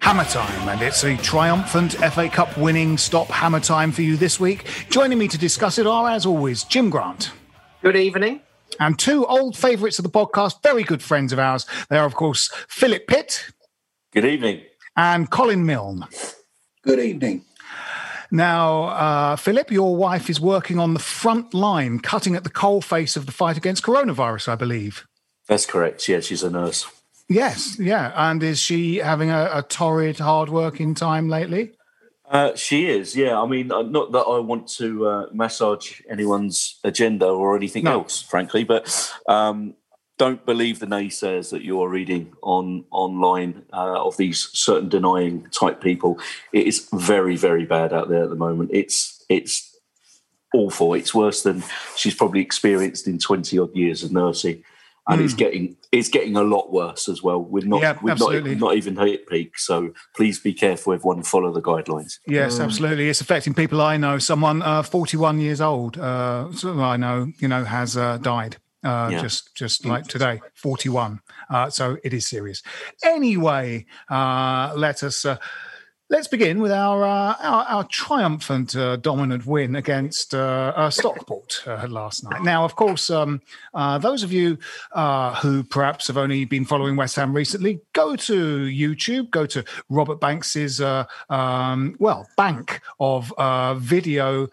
Hammer Time, and it's a triumphant FA Cup winning Stop Hammer Time for you this week. Joining me to discuss it are, as always, Jim Grant. Good evening. And two old favourites of the podcast, very good friends of ours. They are, of course, Philip Pitt. Good evening. And Colin Milne. Good evening. Now, uh, Philip, your wife is working on the front line, cutting at the coal face of the fight against coronavirus, I believe. That's correct. Yeah, she's a nurse. Yes, yeah. And is she having a, a torrid, hard working time lately? Uh, she is, yeah. I mean, uh, not that I want to uh, massage anyone's agenda or anything No. else, frankly, but um, don't believe the naysayers that you are reading on online uh, of these certain denying type people. It is very, very bad out there at the moment. It's it's awful. It's worse than she's probably experienced in twenty odd years of nursing. And it's getting it's getting a lot worse as well. We're not Hmm. Yeah, we're not, absolutely. not even hit peak, so please be careful, everyone. Follow the guidelines. Yes, absolutely. It's affecting people I know. Someone uh, 41 years old, uh, someone I know, you know, has uh, died. Uh, Yeah. Just, just like today, 41. Uh, so it is serious. Anyway, uh, let us uh, let's begin with our uh, our, our triumphant, uh, dominant win against uh, uh, Stockport uh, last night. Now, of course, um, uh, those of you who perhaps have only been following West Ham recently, go to YouTube, go to Robert Banks's um, well bank of video.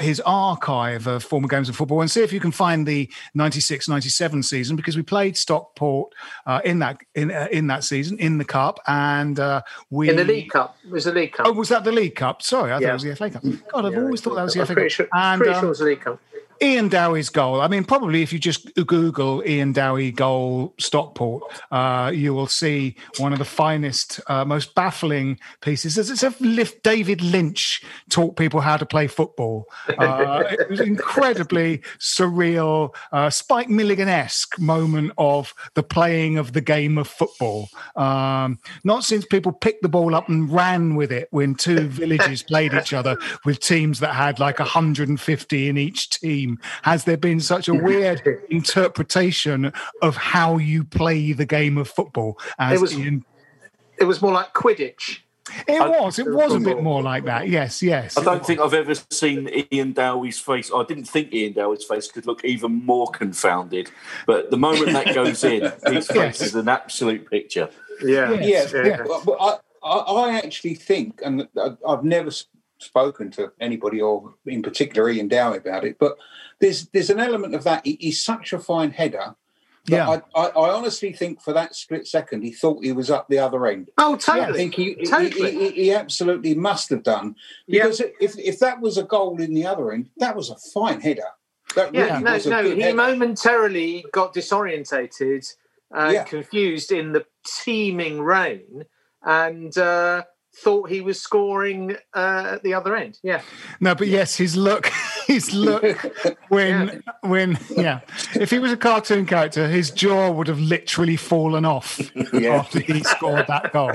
His archive of former games of football and see if you can find the 96-97 season because we played Stockport in that in in that season in the cup and uh, we In the League Cup. It was the League Cup. Oh, was that the League Cup? Sorry, I thought it was the FA Cup. God, I've Yeah, always thought that was the I'm FA pretty Cup. Sure, and pretty um, sure it was the League Cup. Ian Dowie's goal. I mean, probably if you just Google Ian Dowie goal Stockport, uh, you will see one of the finest, uh, most baffling pieces. It's as if if David Lynch taught people how to play football. Uh, it was incredibly surreal, uh, Spike Milligan-esque moment of the playing of the game of football. Um, not since people picked the ball up and ran with it when two villages played each other with teams that had like 150 in each team has there been such a weird interpretation of how you play the game of football as It was- Ian- It was more like Quidditch. it I- was it was a bit more like that yes yes I don't think I've ever seen Ian Dowie's face. I didn't think Ian Dowie's face could look even more confounded. But the moment that goes in, his face Yes. is an absolute picture. Yeah. Yes, Yeah, yeah. but- but I, I, I actually think, and I- I've never s- spoken to anybody or in particular Ian Dowie about it, but there's there's an element of that. He, he's such a fine header. Yeah. I, I, I honestly think for that split second he thought he was up the other end. Oh, totally. I totally. think he, Totally. he, he, he absolutely must have done Yeah. because if if that was a goal in the other end, that was a fine header. That yeah, really no, was a no. He header. momentarily got disorientated, uh, Yeah. confused in the teeming rain, and uh, thought he was scoring uh, at the other end. Yeah. no but yes his look his look when when yeah. If he was a cartoon character his jaw would have literally fallen off Yeah. after he scored that goal.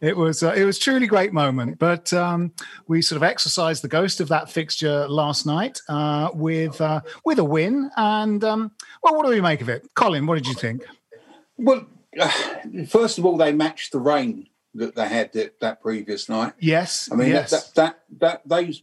It was uh, it was truly great moment. But um, we sort of exercised the ghost of that fixture last night uh, with uh, with a win. And um, well what do we make of it? Colin what did you think? Well, first of all, they matched the rain that they had that, that previous night. yes I mean, yes that, that that that those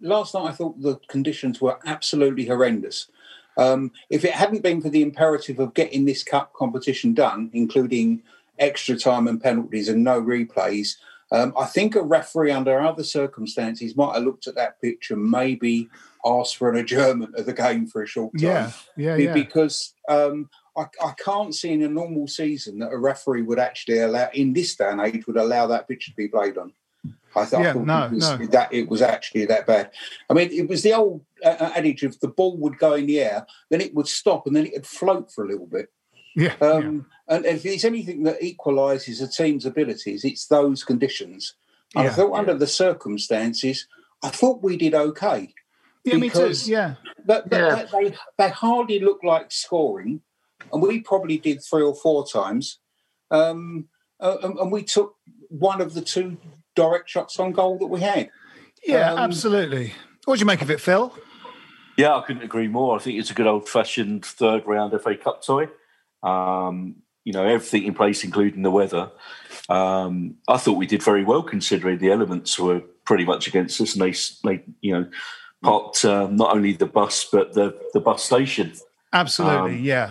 last night I thought the conditions were absolutely horrendous. Um, if it hadn't been for the imperative of getting this cup competition done, including extra time and penalties and no replays, Um, I think a referee under other circumstances might have looked at that picture, and maybe asked for an adjournment of the game for a short time. Yeah, yeah, yeah. Because um, I, I can't see in a normal season that a referee would actually allow, in this day and age, would allow that pitch to be played on. I thought, Yeah, I thought no, it was, no. that it was actually that bad. I mean, it was the old uh, adage of the ball would go in the air, then it would stop, and then it would float for a little bit. yeah, yeah. Um, And if there's anything that equalises a team's abilities, it's those conditions. And Yeah. I thought under the circumstances, I thought we did okay. Yeah, me too. because- Yeah, But, but Yeah. they, they hardly looked like scoring, and we probably did three or four times. Um, uh, and, and we took one of the two direct shots on goal that we had. yeah, Um, absolutely. What do you make of it, Phil? Yeah, I couldn't agree more. I think it's a good old fashioned third round FA Cup tie. Um, you know, everything in place, including the weather. Um, I thought we did very well considering the elements were pretty much against us, and they, they you know, parked um, not only the bus but the the bus station. Absolutely, um, yeah.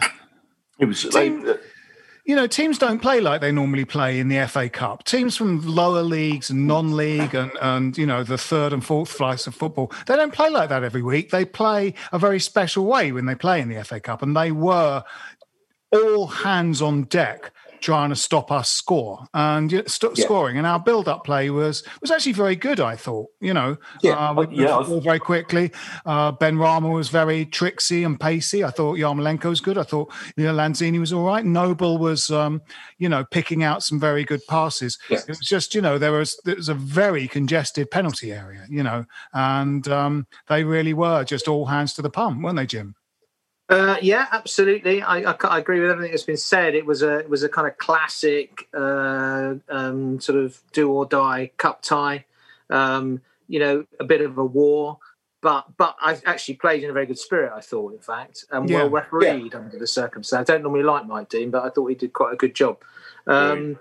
It was Team- You know, teams don't play like they normally play in the FA Cup. Teams from lower leagues and non-league and, and you know the third and fourth flights of football, they don't play like that every week. They play a very special way when they play in the FA Cup, and they were all hands on deck trying to stop us score and st- Yeah. scoring. And our build-up play was was actually very good. I thought, you know, Yeah. uh, with Yeah, I- very quickly. Uh, Benrahma was very tricksy and pacey. I thought Yarmolenko was good. I thought you know Lanzini was all right. Noble was, um, you know, picking out some very good passes. Yes. It was just, you know, there was there was a very congested penalty area, you know, and um, they really were just all hands to the pump, weren't they, Jim? Uh, yeah, absolutely. I, I, I agree with everything that's been said. It was a it was a kind of classic uh, um, sort of do or die cup tie. Um, you know, a bit of a war, but but I actually played in a very good spirit. I thought, in fact, and Yeah. well refereed under the circumstance. I don't normally like Mike Dean, but I thought he did quite a good job. Um,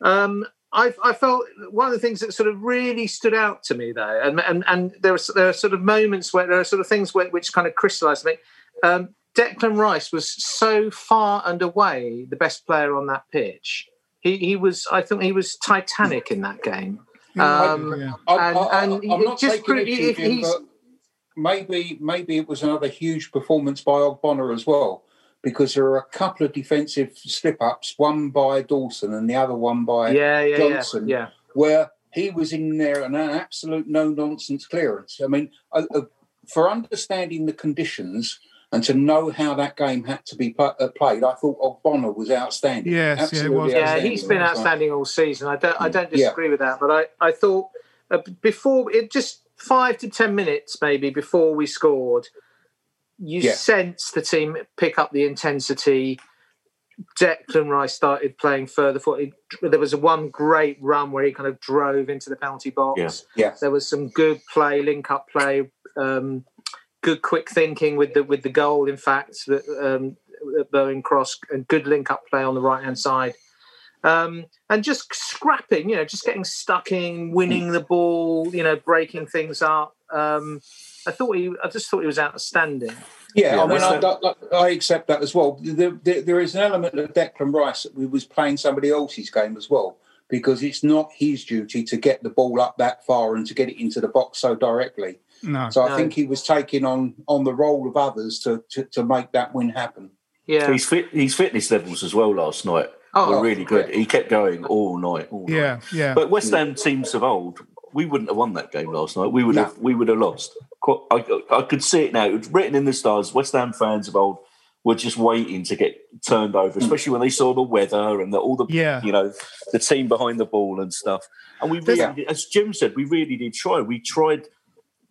um, I, I felt one of the things that sort of really stood out to me though, and and, and there are there are sort of moments where there are sort of things where, which kind of crystallised me. Um, Declan Rice was so far and away the best player on that pitch. He he was. I think he was titanic in that game. Um, yeah. I, And- I, and am not just taking pretty- issue, if Jim, he's- but maybe maybe it was another huge performance by Ogbonna as well, because there are a couple of defensive slip ups, one by Dawson and the other one by yeah, yeah, yeah, Johnson. yeah. where he was in there and an absolute no nonsense clearance. I mean, uh, uh, for understanding the conditions and to know how that game had to be uh, played, I thought Ogbonna was outstanding. Yes, yeah, it Absolutely was. Yeah, outstanding he's been outstanding all season. I don't, I don't Yeah. disagree with that. But I, I thought uh, before it just five to ten minutes maybe before we scored, you Yeah. sensed the team pick up the intensity. Declan Rice started playing further forward. There was a one great run where he kind of drove into the penalty box. Yeah. Yeah. There was some good play, link up play, um, good quick thinking with the with the goal. In fact, that um, at Bowen Cross and good link up play on the right hand side. Um, and just scrapping, you know, just getting stuck in, winning the ball, you know, breaking things up. Um, I thought he, I just thought he was outstanding. Yeah, Yeah, I mean, I, I, I accept that as well. There, there, there is an element of Declan Rice that we was playing somebody else's game as well, because it's not his duty to get the ball up that far and to get it into the box so directly. No. So I No. think he was taking on on the role of others to to, to make that win happen. Yeah, his fit his fitness levels as well last night Oh, were really good. yeah. He kept going all night. All night. Yeah, yeah. But West Ham teams of old, we wouldn't have won that game last night. We would No. have we would have lost. I, I could see it now. It was written in the stars. West Ham fans of old were just waiting to get turned over, mm. especially when they saw the weather and the, all the Yeah. you know the team behind the ball and stuff. And we really, Yeah. as Jim said, we really did try. We tried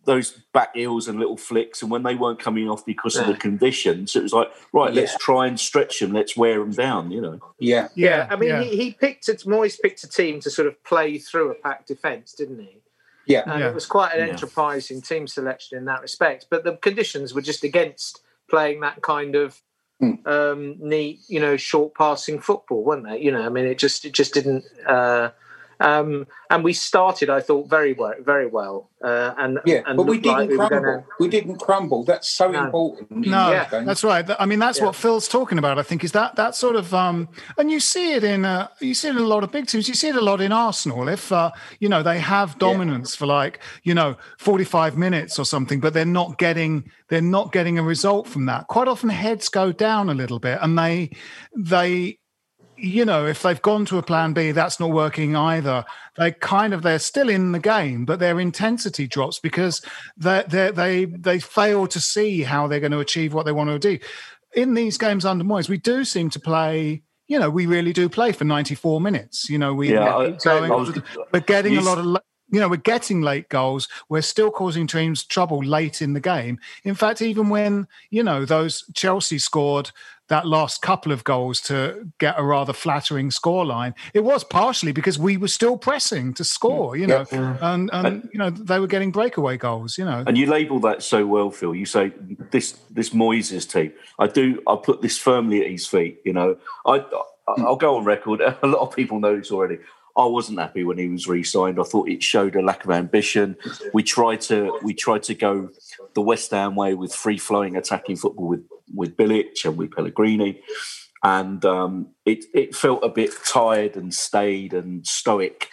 those back heels and little flicks, and when they weren't coming off because of the conditions, it was like right, let's try and stretch them. Let's wear them down. You know. Yeah, yeah. I mean, yeah. he, he picked it. Moyes picked a team to sort of play through a packed defence, didn't he? yeah, and Yeah. it was quite an Yeah. enterprising team selection in that respect. But the conditions were just against playing that kind of Hmm. um, neat, you know, short passing football, weren't they? You know, I mean, it just it just didn't. Uh, Um, and we started, I thought, very well, very well. Uh, and yeah, and but we didn't like we crumble. gonna- We didn't crumble. That's so No. important. in No, these games. that's right. I mean, that's Yeah. what Phil's talking about. I think is that that sort of, um, and you see it in uh, you see it in a lot of big teams. You see it a lot in Arsenal. If uh, you know they have dominance for like you know forty five minutes or something, but they're not getting they're not getting a result from that. Quite often, heads go down a little bit, and they they you know, if they've gone to a plan B, that's not working either. They kind of they're still in the game, but their intensity drops because they they they they fail to see how they're going to achieve what they want to do. In these games under Moyes, we do seem to play. You know, we really do play for ninety four minutes. You know, we Yeah, we I- keep going. I was- we're getting a lot of. You know, we're getting late goals. We're still causing teams trouble late in the game. In fact, even when you know those Chelsea scored that last couple of goals to get a rather flattering scoreline, it was partially because we were still pressing to score. You know, and and you know they were getting breakaway goals. You know, And you label that so well, Phil. You say this this Moyes' team. I do. I put this firmly at his feet. You know, I hmm. I'll go on record. A lot of people know this already. I wasn't happy when he was re-signed. I thought it showed a lack of ambition. We tried to we tried to go the West Ham way with free flowing attacking football with with Bilic and with Pellegrini, and um, it it felt a bit tired and staid and stoic.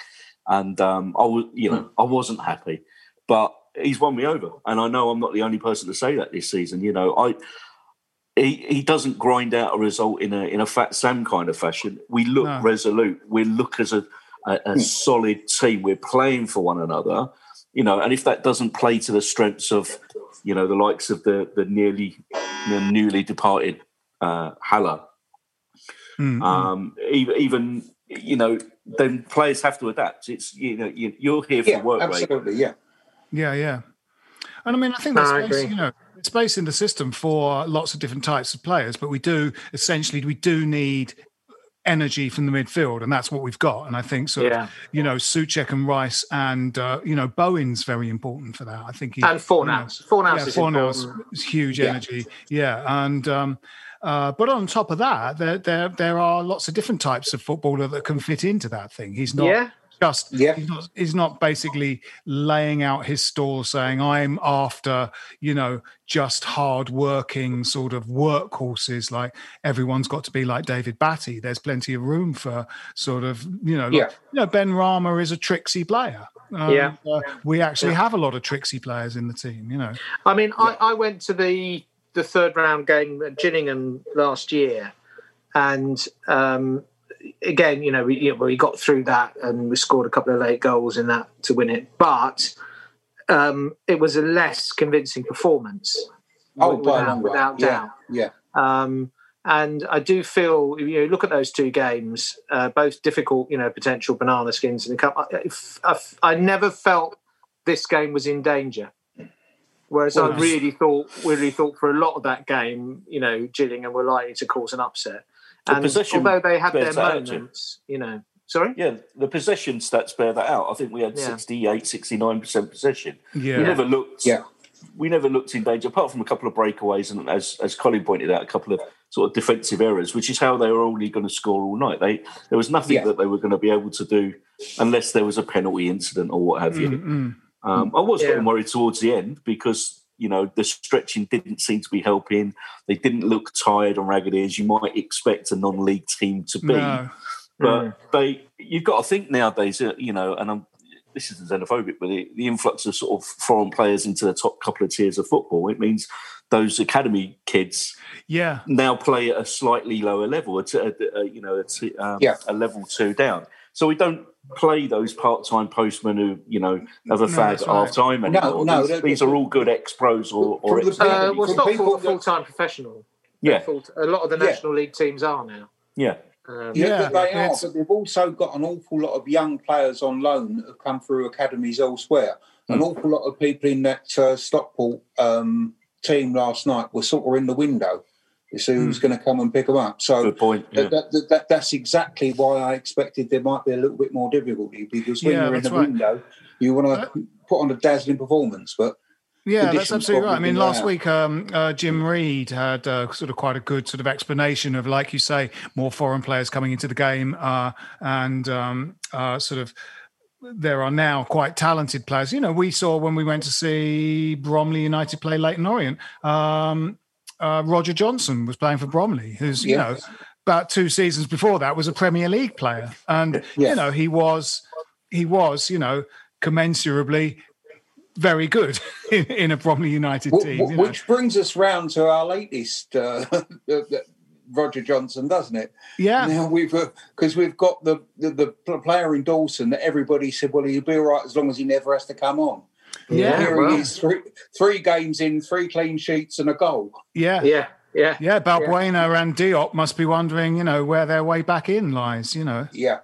And um, I was you know I wasn't happy, but he's won me over, and I know I'm not the only person to say that this season. You know I he, he doesn't grind out a result in a in a fat Sam kind of fashion. We look No. resolute. We look as a, a, a solid team. We're playing for one another, you know. And if that doesn't play to the strengths of, you know, the likes of the the nearly the newly departed uh, Haller, Mm, mm. um, even, even you know, then players have to adapt. It's you know you, you're here for Yeah, work rate. absolutely. Yeah. Yeah, yeah. And I mean, I think No, there's I space, agree. you know, there's space in the system for lots of different types of players, but we do essentially we do need energy from the midfield, and that's what we've got. And I think sort Yeah. of you know Souček and Rice and uh, you know Bowen's very important for that. I think he And Fornals. Fornals yeah, is Fornals is huge Yeah. energy. Yeah, and um, uh, but on top of that, there there there are lots of different types of footballer that can fit into that thing. He's not Yeah. Just Yeah. he's not he's not basically laying out his stall saying I'm after you know just hard working sort of workhorses like everyone's got to be like David Batty. There's plenty of room for sort of you know like- Yeah. you know Benrahma is a tricksy player. Um, Yeah. uh, we actually have a lot of tricksy players in the team. You know. I mean, I, I went to the the third round game at Gillingham last year, and um, again, you know, we, you know, we got through that and we scored a couple of late goals in that to win it, but um, it was a less convincing performance. Oh, without, by a long way. without Yeah. doubt. Yeah. Um, and I do feel, you know, look at those two games, uh, both difficult, you know, potential banana skins in the cup. I, I, I never felt this game was in danger. Whereas Well, I really thought, really thought for a lot of that game, you know, Gillingham were likely to cause an upset. The And possession although they had their bears that out, Jim. moments, you know, sorry, Yeah, the possession stats bear that out. I think we had Yeah. 68, 69% possession. Yeah. We never looked. Yeah. We never looked in danger, apart from a couple of breakaways and, as as Colin pointed out, a couple of sort of defensive errors, which is how they were only going to score all night. They there was nothing Yeah. that they were going to be able to do unless there was a penalty incident or what have you. Mm, mm. Um, I was Yeah. getting worried towards the end because you know the stretching didn't seem to be helping. They didn't look tired and raggedy as you might expect a non-league team to be No. but they you've got to think nowadays uh, you know and I'm this isn't xenophobic but the, the influx of sort of foreign players into the top couple of tiers of football it means those academy kids Yeah. now play at a slightly lower level it's a, a, a, you know it's a, um, Yeah. a level two down so we don't play those part-time postmen who you know have a No, fag that's at right. half time No, anymore no, these, they're- these are all good ex-pros or, or ex- uh, well, it's not people full, full-time professional. yeah Full, a lot of the Yeah. national league teams are now. yeah Um, Yeah, Yeah, they are, but they've also got an awful lot of young players on loan that have come through academies elsewhere. An awful lot of people in that uh, Stockport um, team last night were sort of in the window to see who's going to come and pick them up. So good point yeah. that, that, that, that's exactly why I expected there might be a little bit more difficulty because when Yeah, you're in the right. window, you want to put on a dazzling performance. But Yeah, that's absolutely right. I mean, last there. week, um, uh, Jim Reed had uh, sort of quite a good sort of explanation of, like you say, more foreign players coming into the game, uh, and um, uh, sort of there are now quite talented players. You know, we saw when we went to see Bromley United play Leyton Orient. Um, uh, Roger Johnson was playing for Bromley, who's you know about two seasons before that was a Premier League player, and you know he was he was you know commensurably very good in, in a Bromley United team. wh- you know. Which brings us round to our latest uh, Roger Johnson, doesn't it? Yeah, Now we've because we've got the, the the player in Dawson that everybody said, well, he'll be all right as long as he never has to come on. Yeah, Here well, he is, three, three games in, three clean sheets and a goal. yeah, yeah. yeah, yeah. Balbuena and Diop must be wondering, you know, where their way back in lies. You know, Yeah,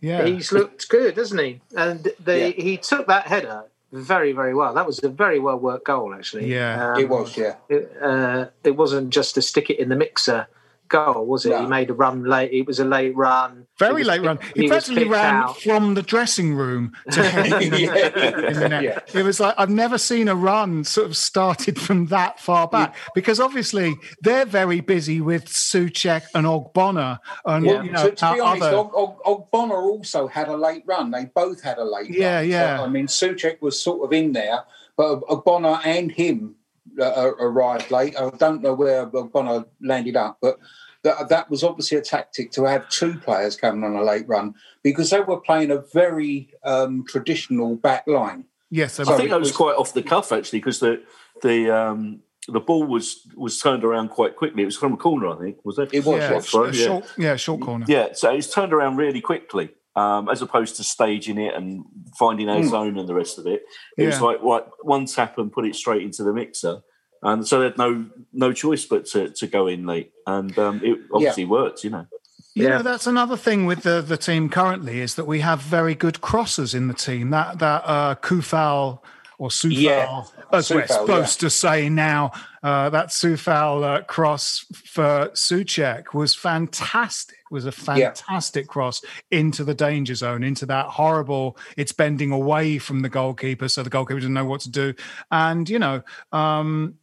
yeah, He's looked good, hasn't he? And the Yeah. he took that header very, very well. That was a very well worked goal, actually. Yeah. Um, it was. Yeah, It, uh, it wasn't just to stick it in the mixer goal, was it? No. He made a run late. It was a late run. very was late pick- run. He, was practically ran out. from the dressing room to head in, the- in the net. Yeah. It was like I've never seen a run sort of started from that far back because obviously they're very busy with Souček and Ogbonna and Yeah. you know to, to be honest, other- Og, Og, Ogbonna also had a late run. They both had a late Yeah, run. yeah. So, I mean, Souček was sort of in there, but Ogbonna and him uh, uh, arrived late. I don't know where Ogbonna landed up, but that, that was obviously a tactic to have two players coming on a late run because they were playing a very um, traditional back line. yes, they I were- think that was was- quite off the cuff actually, because the the um, the ball was was turned around quite quickly. It was from a corner, I think, was it? It was, yeah, yes. A yeah. short, yeah, short corner. Yeah, so it's turned around really quickly, um, as opposed to staging it and finding our Mm. zone and the rest of it. It was like right, one tap and put it straight into the mixer, and so they had no no choice but to, to go in late, and um, it obviously worked, you know. You Yeah. know, that's another thing with the, the team currently is that we have very good crossers in the team. That that uh, Coufal or Sufal, Yeah. as we're Sufal, supposed to say now, uh, that Sufal uh, cross for Souček was fantastic. Was a Yeah. fantastic cross into the danger zone, into that horrible. It's bending away from the goalkeeper, so the goalkeeper doesn't know what to do. And you know, um,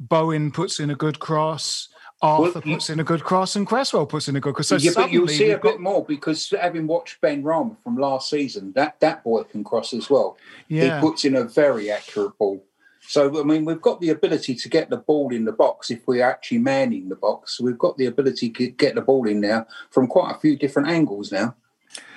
Bowen puts in a good cross. Arthur you- puts in a good cross, and Cresswell puts in a good cross. So yeah, but you'll see a got- bit more because having watched Benrahma from last season, that, that boy can cross as well. Yeah. He puts in a very accurate ball. So, I mean, we've got the ability to get the ball in the box if we're actually manning the box. We've got the ability to get the ball in there from quite a few different angles now.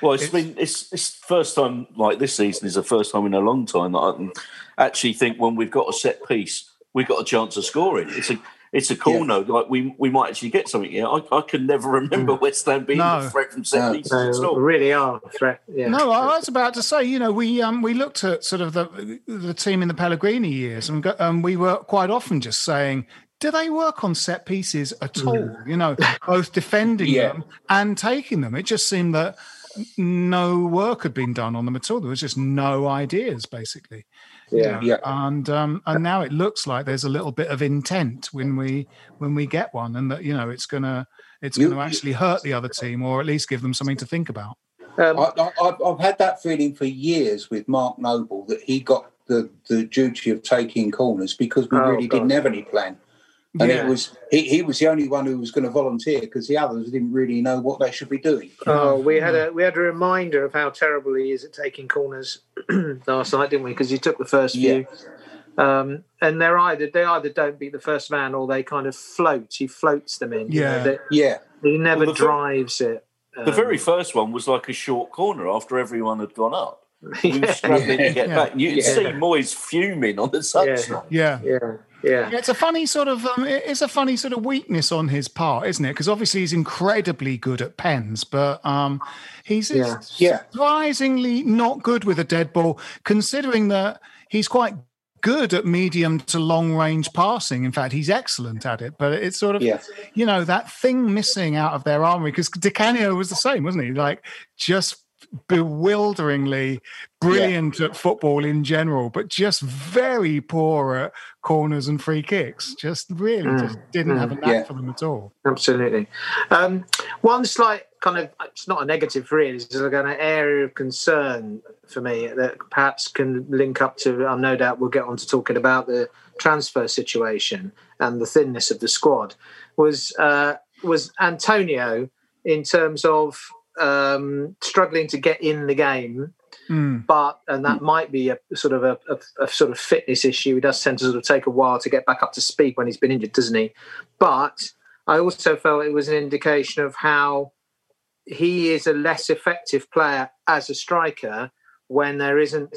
Well, it's It's- been it's it's first time like this season is the first time in a long time that I can actually think when we've got a set piece, we've got a chance of scoring. It's a it's a corner. Like we we might actually get something here. I, I can never remember West Ham being No. a threat from set No. pieces So at all. really are a threat. Yeah. No, I was about to say, you know, we um we looked at sort of the the team in the Pellegrini years, and, go, and we were quite often just saying, do they work on set pieces at all? You know, both defending Yeah. them and taking them. It just seemed that no work had been done on them at all. There was just no ideas, basically. Yeah. Yeah. and um, and now it looks like there's a little bit of intent when we when we get one, and that you know it's gonna it's You- gonna actually hurt the other team, or at least give them something to think about. Um, I, I, I've- I've had that feeling for years with Mark Noble that he got the, the duty of taking corners because we Oh, really God. didn't have any plan. And Yeah. it was he, he was the only one who was going to volunteer because the others didn't really know what they should be doing. Oh, we had a we had a reminder of how terrible he is at taking corners last night, didn't we? Because he took the first Yeah. few, um, and they're either they either don't beat the first man or they kind of float. He floats them in. you know, Yeah. they- Yeah, he never Well, the ver- drives it. The Um, very first one was like a short corner after everyone had gone up. We were yeah, to get Yeah. back. You could Yeah. see Moyes fuming on the touchline. Yeah. yeah, yeah. Yeah, it's a funny sort of um, it's a funny sort of weakness on his part, isn't it? Because obviously he's incredibly good at pens, but um, he's Yeah. Yeah. surprisingly not good with a dead ball, considering that he's quite good at medium to long range passing. In fact, he's excellent at it. But it's sort of Yeah. you know that thing missing out of their armory because Di Canio was the same, wasn't he? Like just bewilderingly brilliant at football in general, but just very poor at corners and free kicks. Just really Mm. just didn't have a knack Yeah. for them at all. Absolutely. Um, one slight kind of, it's not a negative really, it's like an area of concern for me that perhaps can link up to, i'm no doubt we'll get on to talking about the transfer situation and the thinness of the squad, was, uh, was Antonio in terms of um, struggling to get in the game Mm. but and that might be a sort of a, a, a sort of fitness issue. He does tend to sort of take a while to get back up to speed when he's been injured, doesn't he? But I also felt it was an indication of how he is a less effective player as a striker when there isn't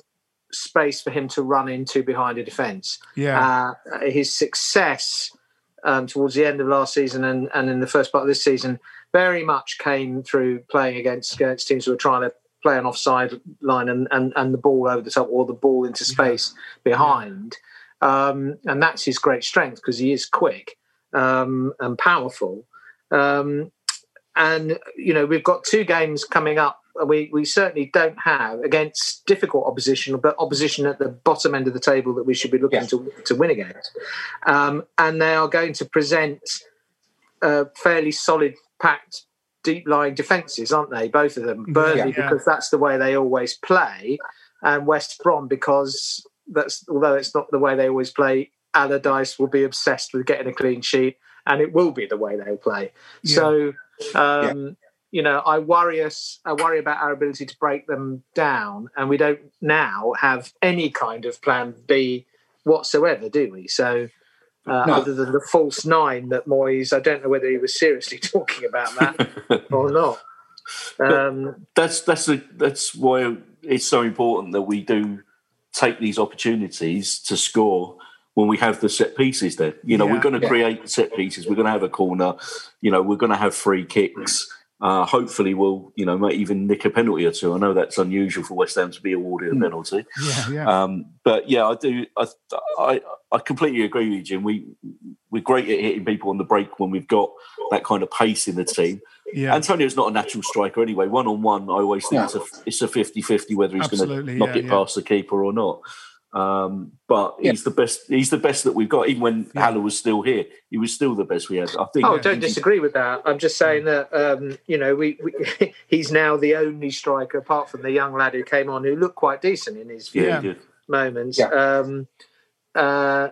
space for him to run into behind a defence. Yeah. Uh, his success um, towards the end of last season and, and in the first part of this season very much came through playing against, against teams who were trying to play an offside line and, and, and the ball over the top or the ball into space behind. Um, and that's his great strength because he is quick um, and powerful. Um, and, you know, we've got two games coming up. We, we certainly don't have against difficult opposition, but opposition at the bottom end of the table that we should be looking Yeah. to, to win against. Um, and they are going to present uh, fairly solid, packed, deep lying defences, aren't they? Both of them. Burnley, Yeah. because that's the way they always play, and West Brom, because that's although it's not the way they always play, Allardyce will be obsessed with getting a clean sheet, and it will be the way they'll play. Yeah. So, um, you know, I worry us. I worry about our ability to break them down, and we don't now have any kind of plan B whatsoever, do we? So. Uh, No. Other than the false nine that Moyes, I don't know whether he was seriously talking about that or not. Um, that's that's that's why it's so important that we do take these opportunities to score when we have the set pieces there. You know, Yeah. we're going to Yeah. create set pieces. We're going to have a corner. You know, we're going to have free kicks. Uh, hopefully, we'll you know might even nick a penalty or two. I know that's unusual for West Ham to be awarded a penalty. Yeah. Yeah. Um, but yeah, I do. I, I I completely agree with you, Jim. We we're great at hitting people on the break when we've got that kind of pace in the team. yeah. Antonio's not a natural striker anyway. One on one, I always think No. it's a it's a 50-50 whether he's going to knock yeah, it yeah. past the keeper or not. Um, but Yeah. he's the best. He's the best that we've got. Even when Yeah. Haller was still here, he was still the best we had. I think. Oh, don't disagree with that. I'm just saying that um, you know we, we he's now the only striker apart from the young lad who came on who looked quite decent in his few Yeah, Yeah. he did. moments. Yeah. Um, uh,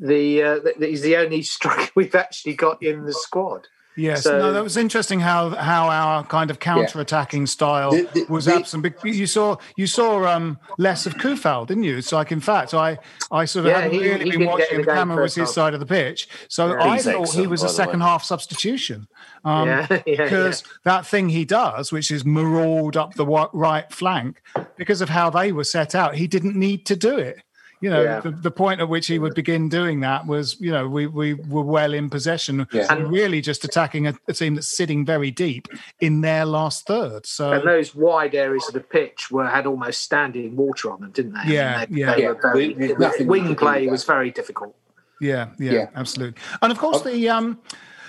the, uh, the he's the only striker we've actually got in the squad. Yes, So- no, that was interesting how how our kind of counter-attacking style The- the- was the- absent. You saw you saw um, less of Coufal, didn't you? It's like, in fact, I I sort of Yeah, hadn't he- really he been watching. The camera was his half. side of the pitch, so Yeah. I thought he was a second half substitution. Um, yeah, yeah, yeah. because that thing he does, which is maraud up the right flank, because of how they were set out, he didn't need to do it. You know, Yeah. the, the point at which he would begin doing that was, you know, we, we were well in possession Yeah. and really just attacking a, a team that's sitting very deep in their last third. So, And those wide areas of the pitch were had almost standing water on them, didn't they? Yeah, they- yeah. they Yeah, very- we- there's nothing wing play was very difficult. Yeah, yeah, Yeah. absolutely. And of course, the um,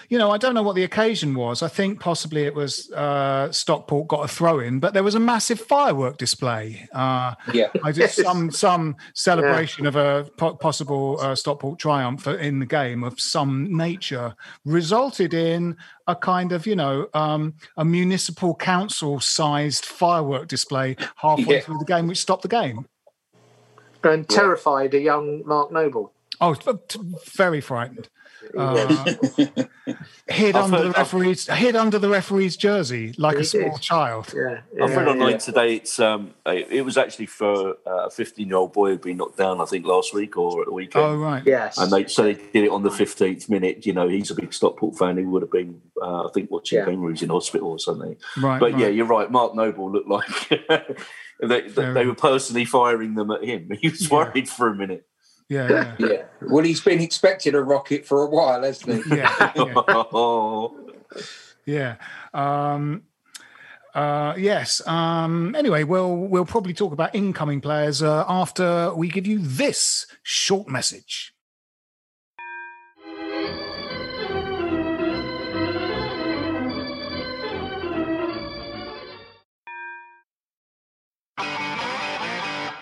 you know, I don't know what the occasion was. I think possibly it was uh, Stockport got a throw in, but there was a massive firework display. Uh, Yeah. I did some some celebration of a po- possible uh, Stockport triumph in the game of some nature resulted in a kind of you know um, a municipal council sized firework display halfway Yeah. through the game, which stopped the game. And terrified a young Mark Noble. Oh, t- very frightened. Uh, hid I've under heard- the referee's hid under the referee's jersey like a small did. child. Yeah, I've yeah, read online yeah. today. It's um, it, it was actually for uh, a 15 year old boy who'd been knocked down. I think last week or at the weekend. Oh right. Yes. And they so they did it on the fifteenth minute. You know, he's a big Stockport fan. He would have been, uh, I think, watching Yeah. Kangaroos in hospital or something. Right. But right. yeah, you're right. Mark Noble looked like they, they, Very. were personally firing them at him. He was Yeah. worried for a minute. Yeah, yeah. Yeah. Well, he's been expecting a rocket for a while, hasn't he? yeah, yeah, yeah. Um, uh, yes. Um, anyway, we'll we'll probably talk about incoming players uh, after we give you this short message.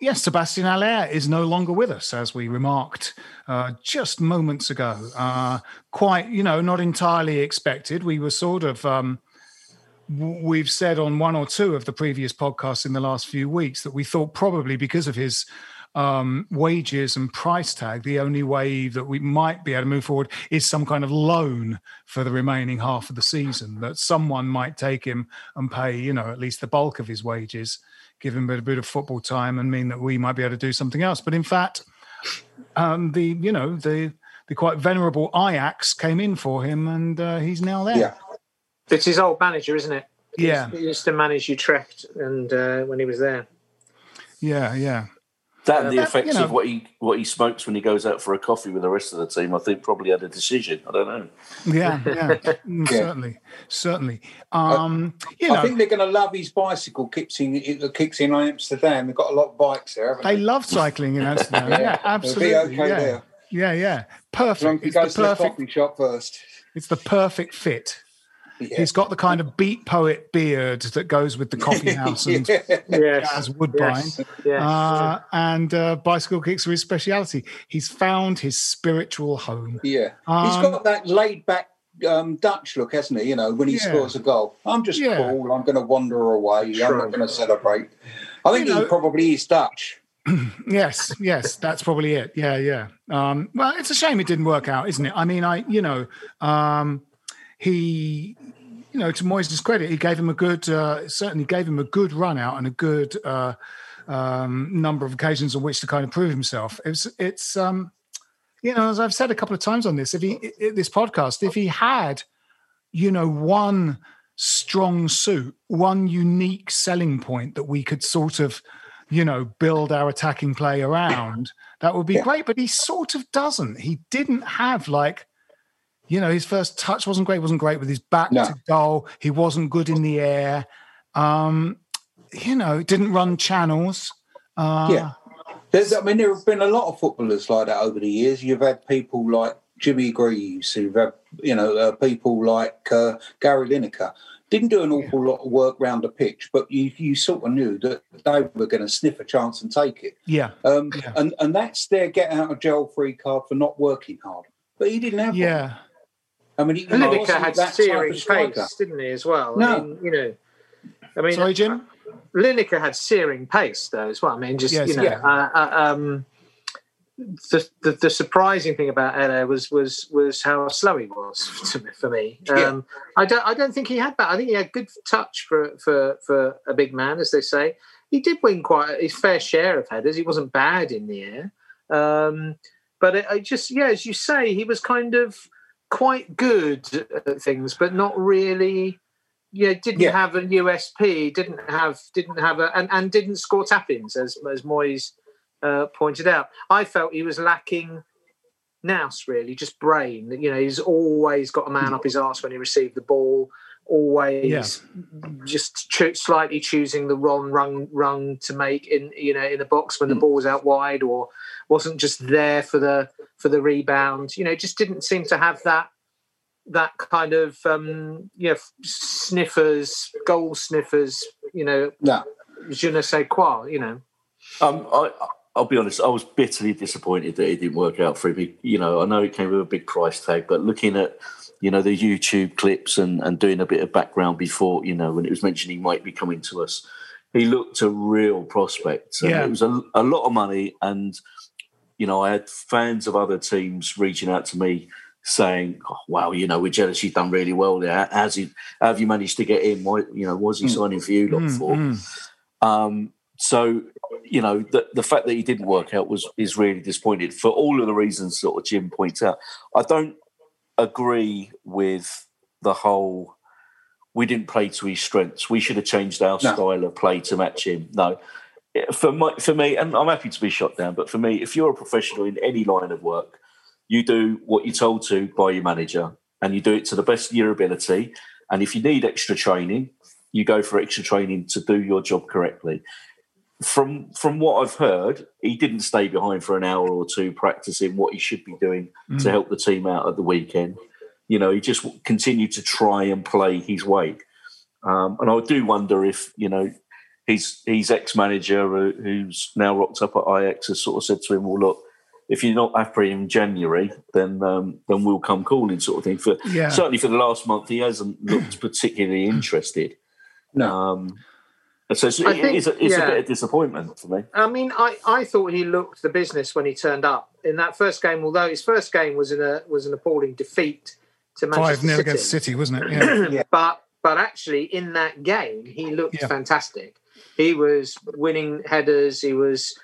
yes, Sebastian Haller is no longer with us, as we remarked uh, just moments ago. Uh, quite, you know, not entirely expected. We were sort of. Um, We've said on one or two of the previous podcasts in the last few weeks that we thought probably because of his um, wages and price tag, the only way that we might be able to move forward is some kind of loan for the remaining half of the season. That someone might take him and pay, you know, at least the bulk of his wages, give him a bit of football time, and mean that we might be able to do something else. But in fact, um, the you know the the quite venerable Ajax came in for him, and uh, he's now there. Yeah. It's his old manager, isn't it? Yeah. He used to manage Utrecht, and uh, when he was there, yeah, yeah. That and the Uh, effects you know- of what he what he smokes when he goes out for a coffee with the rest of the team, I think probably had a decision. I don't know. Yeah, yeah, Mm, Yeah. certainly, certainly. Um, you know, I think they're going to love his bicycle kicks in that kicks in Amsterdam. They've got a lot of bikes there, haven't they they? love cycling in Amsterdam. yeah, They'll absolutely. be okay yeah. there. yeah, yeah, As long as perfect. he It's the goes to the perfect. coffee shop first. It's the perfect fit. Yeah. He's got the kind of beat poet beard that goes with the coffee house and Yeah. yes, jazz woodbine. yes, yes. Uh, and uh, bicycle kicks are his speciality. He's found his spiritual home. Yeah, Um, he's got that laid back um, Dutch look, hasn't he? You know, when he Yeah. scores a goal, I'm just Yeah. cool. I'm going to wander away. I'm not going to celebrate. I think You know- he probably is Dutch. Yes, yes, that's probably it. Yeah, yeah. Um, well, it's a shame it didn't work out, isn't it? I mean, I, you know, um, he, you know, to Moyes' credit, he gave him a good, uh, certainly gave him a good run out and a good uh, um, number of occasions on which to kind of prove himself. It's, it's, um, you know, as I've said a couple of times on this, if he, this podcast, if he had, you know, one strong suit, one unique selling point that we could sort of, you know, build our attacking play around, that would be Yeah. great. But he sort of doesn't. He didn't have like, you know, his first touch wasn't great, wasn't great with his back No. to goal. He wasn't good in the air. Um, you know, didn't run channels. Uh, Yeah. There's, I mean, there have been a lot of footballers like that over the years. You've had people like Jimmy Greaves, who've had, you know, uh, people like uh, Gary Lineker. Didn't do an awful lot of work round the pitch, but you, you sort of knew that they were going to sniff a chance and take it. yeah, Um, Yeah. and, and that's their get out of jail free card for not working hard. But he didn't have one. Yeah. I mean, he Lineker had that type searing pace, didn't he, as well? No. I mean, you know, I mean, Sorry, Jim. Lineker had searing pace, though, as well. I mean, just Yes, you know, yeah. uh, uh, um, the, the the surprising thing about Haller was was was how slow he was to me, for me. Yeah. Um, I don't I don't think he had that. I think he had good touch for for for a big man, as they say. He did win quite his fair share of headers. He wasn't bad in the air, um, but it, I just yeah, as you say, he was kind of quite good at things, but not really. Yeah, didn't Yeah. have a USP, didn't have didn't have a and, and didn't score tap-ins as as Moyes uh, pointed out. I felt he was lacking nous really, just brain. You know, he's always got a man up his arse when he received the ball. Always just cho- slightly choosing the wrong rung rung to make in you know in the box when the ball was out wide, or wasn't just there for the for the rebound. You know, just didn't seem to have that that kind of um, you know sniffers, goal sniffers. You know, No. je ne sais quoi. You know. Um, I, I'll be honest. I was bitterly disappointed that it didn't work out for him. You know, I know it came with a big price tag, but looking at you know the YouTube clips and, and doing a bit of background before you know when it was mentioned he might be coming to us, he looked a real prospect. Yeah. it was a, a lot of money, and you know I had fans of other teams reaching out to me saying, oh, "Wow, you know, we're jealous. You've done really well there. How's he? How have you managed to get in? Why, you know, was he Mm. signing for you lot Mm, for?" mm. Um, so, you know, the, the fact that he didn't work out was is really disappointing for all of the reasons sort of Jim points out. I don't agree with the whole. We didn't play to his strengths. We should have changed our No. style of play to match him. No, for my, for me, and I'm happy to be shot down, but for me, if you're a professional in any line of work, you do what you're told to by your manager, and you do it to the best of your ability. And if you need extra training, you go for extra training to do your job correctly. From from what I've heard, he didn't stay behind for an hour or two practicing what he should be doing to help the team out at the weekend. You know, he just continued to try and play his weight. Um, and I do wonder if you know his his ex manager, who's now rocked up at Ajax, has sort of said to him, "Well, look, if you're not happy in January, then um, then we'll come calling," sort of thing. For Yeah. certainly for the last month, he hasn't looked particularly interested. No. Um, so it's, think- is a, it's yeah. a bit of disappointment for me. I mean, I, I thought he looked the business when he turned up in that first game. Although his first game was in a was an appalling defeat to Five Manchester nil City. against City, wasn't it? Yeah. Yeah. but but actually in that game he looked Yeah. fantastic. He was winning headers. He was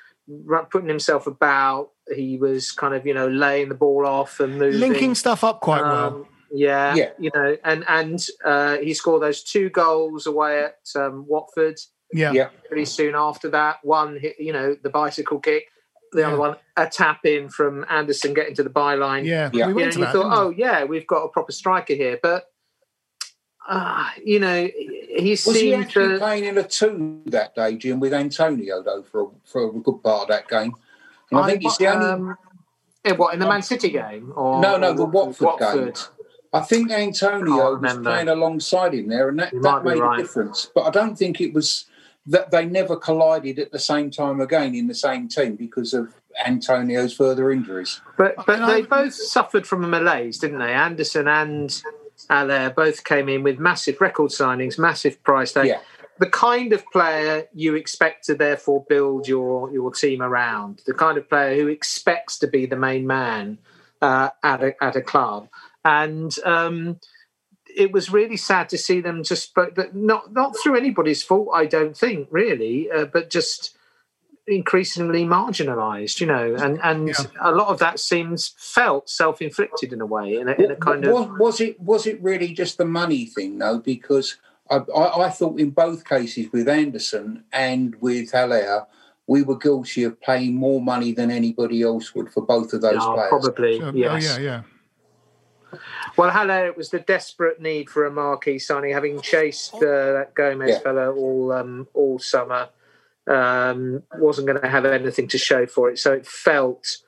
putting himself about. He was kind of you know laying the ball off and moving, Linking stuff up quite well. Um, yeah, Yeah. you know, and and uh, he scored those two goals away at um, Watford Yeah. Yeah. pretty soon after that. One hit, you know, the bicycle kick. The Yeah. other one, a tap in from Anderson getting to the byline. Yeah. Yeah. We You know, went and you that. thought, didn't we? oh yeah, we've got a proper striker here, but uh, you know, he Was he seemed actually to. playing in a two that day, Jim, with Antonio though for a, for a good part of that game? And I, think it's the only. um, eh, what in the Man City game or No, no, the Watford game. I think Antonio was playing alongside him there, and that, You that made right. a difference. But I don't think it was that they never collided at the same time again in the same team because of Antonio's further injuries. But but they both suffered from a malaise, didn't they? Anderson and Haller both came in with massive record signings, massive price tag. Yeah. The kind of player you expect to therefore build your your team around, the kind of player who expects to be the main man uh, at a at a club, and um, it was really sad to see them just, but but not not through anybody's fault, I don't think, really, uh, but just increasingly marginalised, you know, and and Yeah. a lot of that seems felt self inflicted in a way, in a, in a kind was, of was it was it really just the money thing though? Because I, I, I thought in both cases with Anderson and with Haller, we were guilty of paying more money than anybody else would for both of those Oh, players. probably So- yes. Oh, yeah, yeah. Well, Haller, it was the desperate need for a marquee signing, having chased uh, that Gomez Yeah. fellow all um, all summer. Um, wasn't going to have anything to show for it, so it felt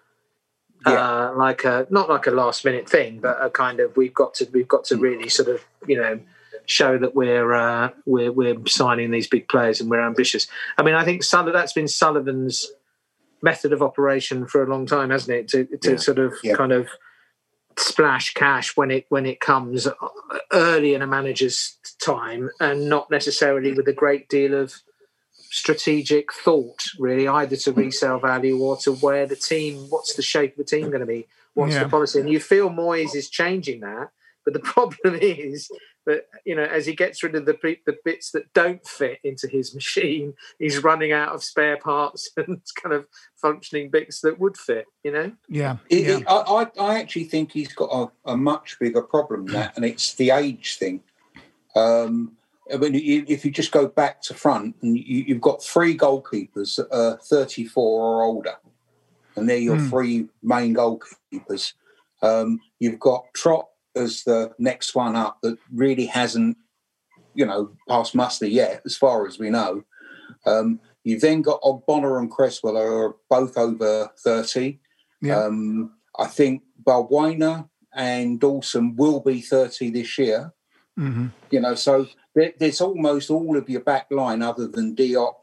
uh, like a not like a last minute thing, but a kind of we've got to we've got to really sort of you know show that we're uh, we're we're signing these big players and we're ambitious. I mean, I think Sullivan, that's been Sullivan's method of operation for a long time, hasn't it? To to Yeah. sort of Yeah. kind of splash cash when it when it comes early in a manager's time and not necessarily with a great deal of strategic thought really either to resale value or to where the team what's the shape of the team going to be what's Yeah. the policy and you feel Moyes is changing that but the problem is that you know as he gets rid of the the bits that don't fit into his machine he's running out of spare parts and kind of functioning bits that would fit you know Yeah. It- yeah. it- I, I, I actually think he's got a, a much bigger problem than that, and it's the age thing. Um, I mean, if you just go back to front, and you, you've got three goalkeepers that are 34 or older, and they're your Hmm. three main goalkeepers. Um, you've got Trott as the next one up that really hasn't, you know, passed muster yet, as far as we know. Um, you've then got Ogbonna and Cresswell, are both over 30. Yeah. Um, I think Balbuena and Dawson will be 30 this year. hmm You know, so there's almost all of your back line, other than Diop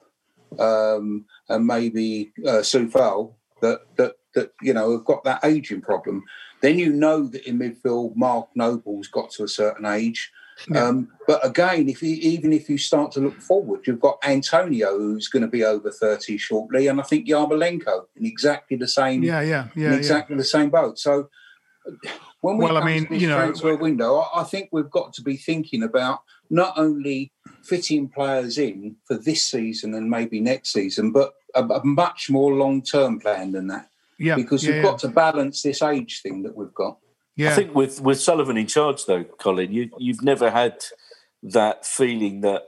um, and maybe uh, Coufal, that, that, that, you know, have got that aging problem. Then you know that in midfield, Mark Noble's got to a certain age. Yeah. Um, but again, if you, even if you start to look forward, you've got Antonio who's going to be over 30 shortly, and I think Yarmolenko in exactly the same Yeah, yeah, yeah. in yeah. exactly the same boat. So when we Well, I come mean, to this you know- transfer window, I, I think we've got to be thinking about not only fitting players in for this season and maybe next season, but a, a much more long term plan than that. Yeah, Because yeah, we've got to balance this age thing that we've got. yeah. I think with with Sullivan in charge, though, Colin, you you've never had that feeling that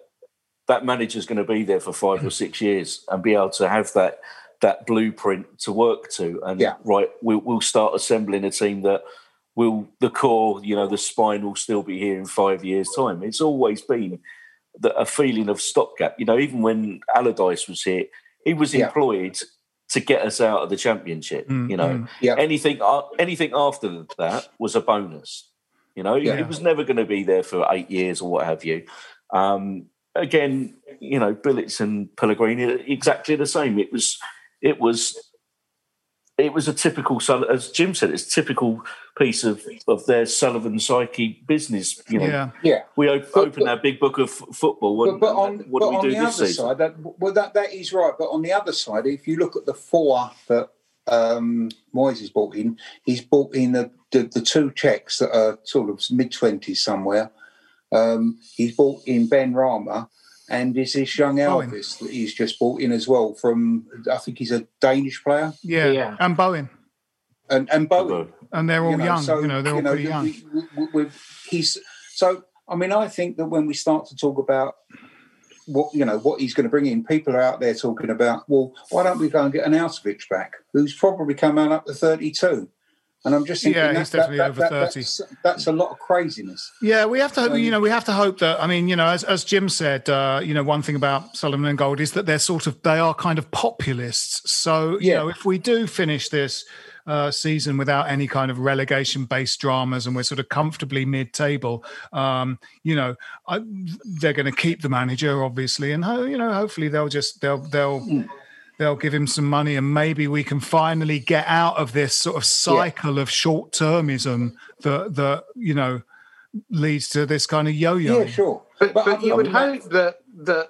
that manager's going to be there for five or six years and be able to have that that blueprint to work to. And Yeah. right, we'll, we'll start assembling a team that will the core, you know, the spine will still be here in five years' time. It's always been that a feeling of stopgap. You know, even when Allardyce was here, he was Yeah. employed to get us out of the championship. Mm, you know, mm. Yeah. anything uh, anything after that was a bonus. You know, Yeah. it was never going to be there for eight years or what have you. Um, again, you know, Bilic and Pellegrini exactly the same. It was, it was, it was a typical, Sul- as Jim said, it's a typical piece of of their Sullivan psyche business. You know, yeah. Yeah. we op- But- open but- our big book of f- football. But, And, but on, what but do on we do the this other season? side, that, well, that, that is right. But on the other side, if you look at the four that um, Moyes has brought in, he's brought in the, the, the two Czechs that are sort of mid 20s somewhere. Um, he's brought in Benrahma and is this young Bowen. Elvis that he's just brought in as well from, I think he's a Danish player. Yeah, Yeah. and Bowen, And, and Bowen. and they're all you know, young. so, you know, they're all know, pretty young. we- we- we- he's so. I mean, I think that when we start to talk about what you know, what he's going to bring in, people are out there talking about. Well, why don't we go and get Arnautovic back, who's probably come out up to thirty-two? And I'm just thinking, Yeah, that- he's definitely that- over that- 30. That's, that's a lot of craziness. Yeah, we have to, Um, you know, we have to hope that. I mean, you know, as as Jim said, uh, you know, one thing about Sullivan and Gold is that they're sort of they are kind of populists. So, you Yeah. know, if we do finish this uh, season without any kind of relegation-based dramas and we're sort of comfortably mid-table, um, you know, I, they're going to keep the manager, obviously, and ho- you know, hopefully they'll just they'll they'll. Mm. They'll give him some money, and maybe we can finally get out of this sort of cycle of short-termism that that you know leads to this kind of yo-yo. Yeah, sure. But, but, I you would mean, that- hope that that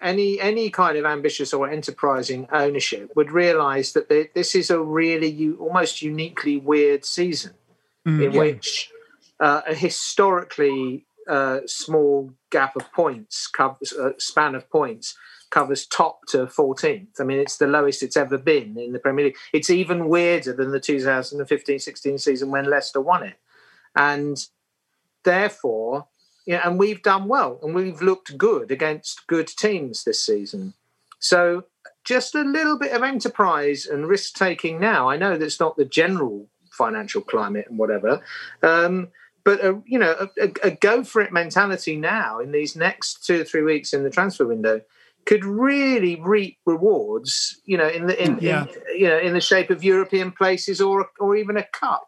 any any kind of ambitious or enterprising ownership would realise that they, this is a really u- almost uniquely weird season Mm. in which uh, a historically uh, small gap of points covers uh, span of points covers top to 14th. I mean, it's the lowest it's ever been in the Premier League. It's even weirder than the 2015-16 season when Leicester won it, and therefore, yeah, and we've done well and we've looked good against good teams this season. So just a little bit of enterprise and risk taking now. I know that's not the general financial climate and whatever, um, but a, you know, a, a, a go for it mentality now in these next two or three weeks in the transfer window could really reap rewards. You know, in the in, Yeah. in you know in the shape of European places or or even a cup.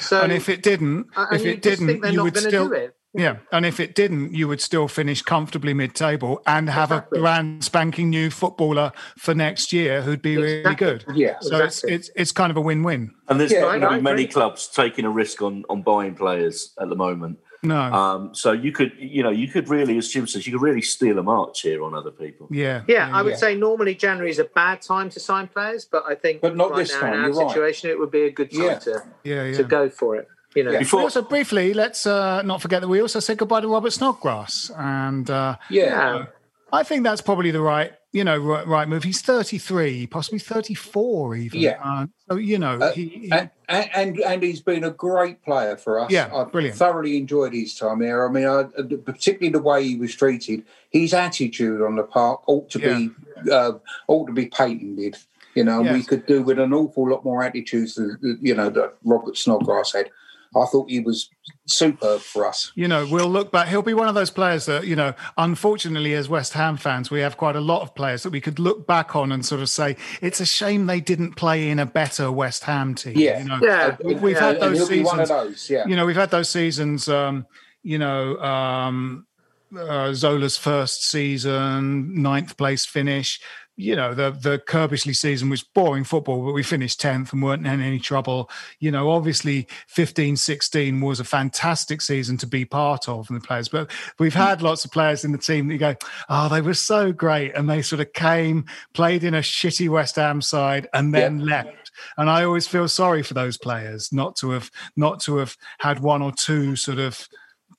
So and if it didn't, and if it didn't, they're you not would still, do it. yeah. And if it didn't, you would still finish comfortably mid-table and have Exactly. a brand spanking new footballer for next year who'd be really good. Yeah. So Exactly. it's it's it's kind of a win-win. And there's Yeah, not going to be many clubs taking a risk on on buying players at the moment. No, Um, so you could, you know, you could really, as Jim says, you could really steal a march here on other people. yeah, Yeah, I would yeah. say normally January is a bad time to sign players, but I think But not right this now time, in our you're right. situation it would be a good time Yeah. to, yeah, yeah. to go for it. You know, Yeah. Before, also briefly let's uh, not forget that we also said goodbye to Robert Snodgrass, and uh, Yeah. yeah. I think that's probably the right, you know, right, right move. He's 33, possibly 34 even. Yeah. Uh, so, you know, Uh, he, he- and, and and he's been a great player for us. Yeah, I've brilliant. thoroughly enjoyed his time here. I mean, I, particularly the way he was treated. His attitude on the park ought to be uh, ought to be patented. You know, we could do with an awful lot more attitudes than you know that Robert Snodgrass had. I thought he was superb for us. you know, we'll look back. He'll be one of those players that, you know, unfortunately, as West Ham fans, we have quite a lot of players that we could look back on and sort of say, it's a shame they didn't play in a better West Ham team. Yeah. You know, Yeah. We- we've Yeah, had those he'll be one of seasons. those. Yeah, You know, we've had those seasons, um, you know, um, uh, Zola's first season, ninth place finish. You know, the the Curbishley season was boring football, but we finished 10th and weren't in any trouble. You know, obviously 15 16 was a fantastic season to be part of in the players, but we've had lots of players in the team that you go, oh, they were so great. And they sort of came, played in a shitty West Ham side, and then left. and I always feel sorry for those players not to have not to have had one or two sort of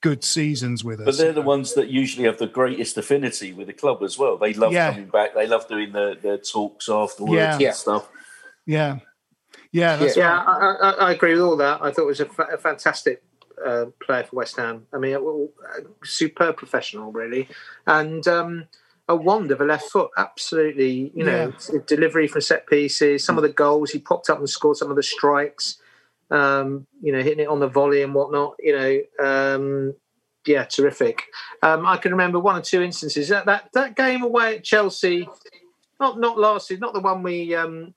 good seasons with us. But they're the ones that usually have the greatest affinity with the club as well. They love Yeah. coming back. They love doing their, their talks afterwards Yeah. and Yeah. stuff. Yeah, yeah, that's Yeah, right. I, I, I agree with all that. I thought it was a, fa- a fantastic uh, player for West Ham. I mean, a, a superb professional, really, and um, a wand of a left foot. Absolutely, you know, delivery from set pieces. Some of the goals he popped up and scored. Some of the strikes, um, you know, hitting it on the volley and whatnot. You know, um, yeah, terrific. Um, I can remember one or two instances that that, that game away at Chelsea. Not not last season, not the one we um,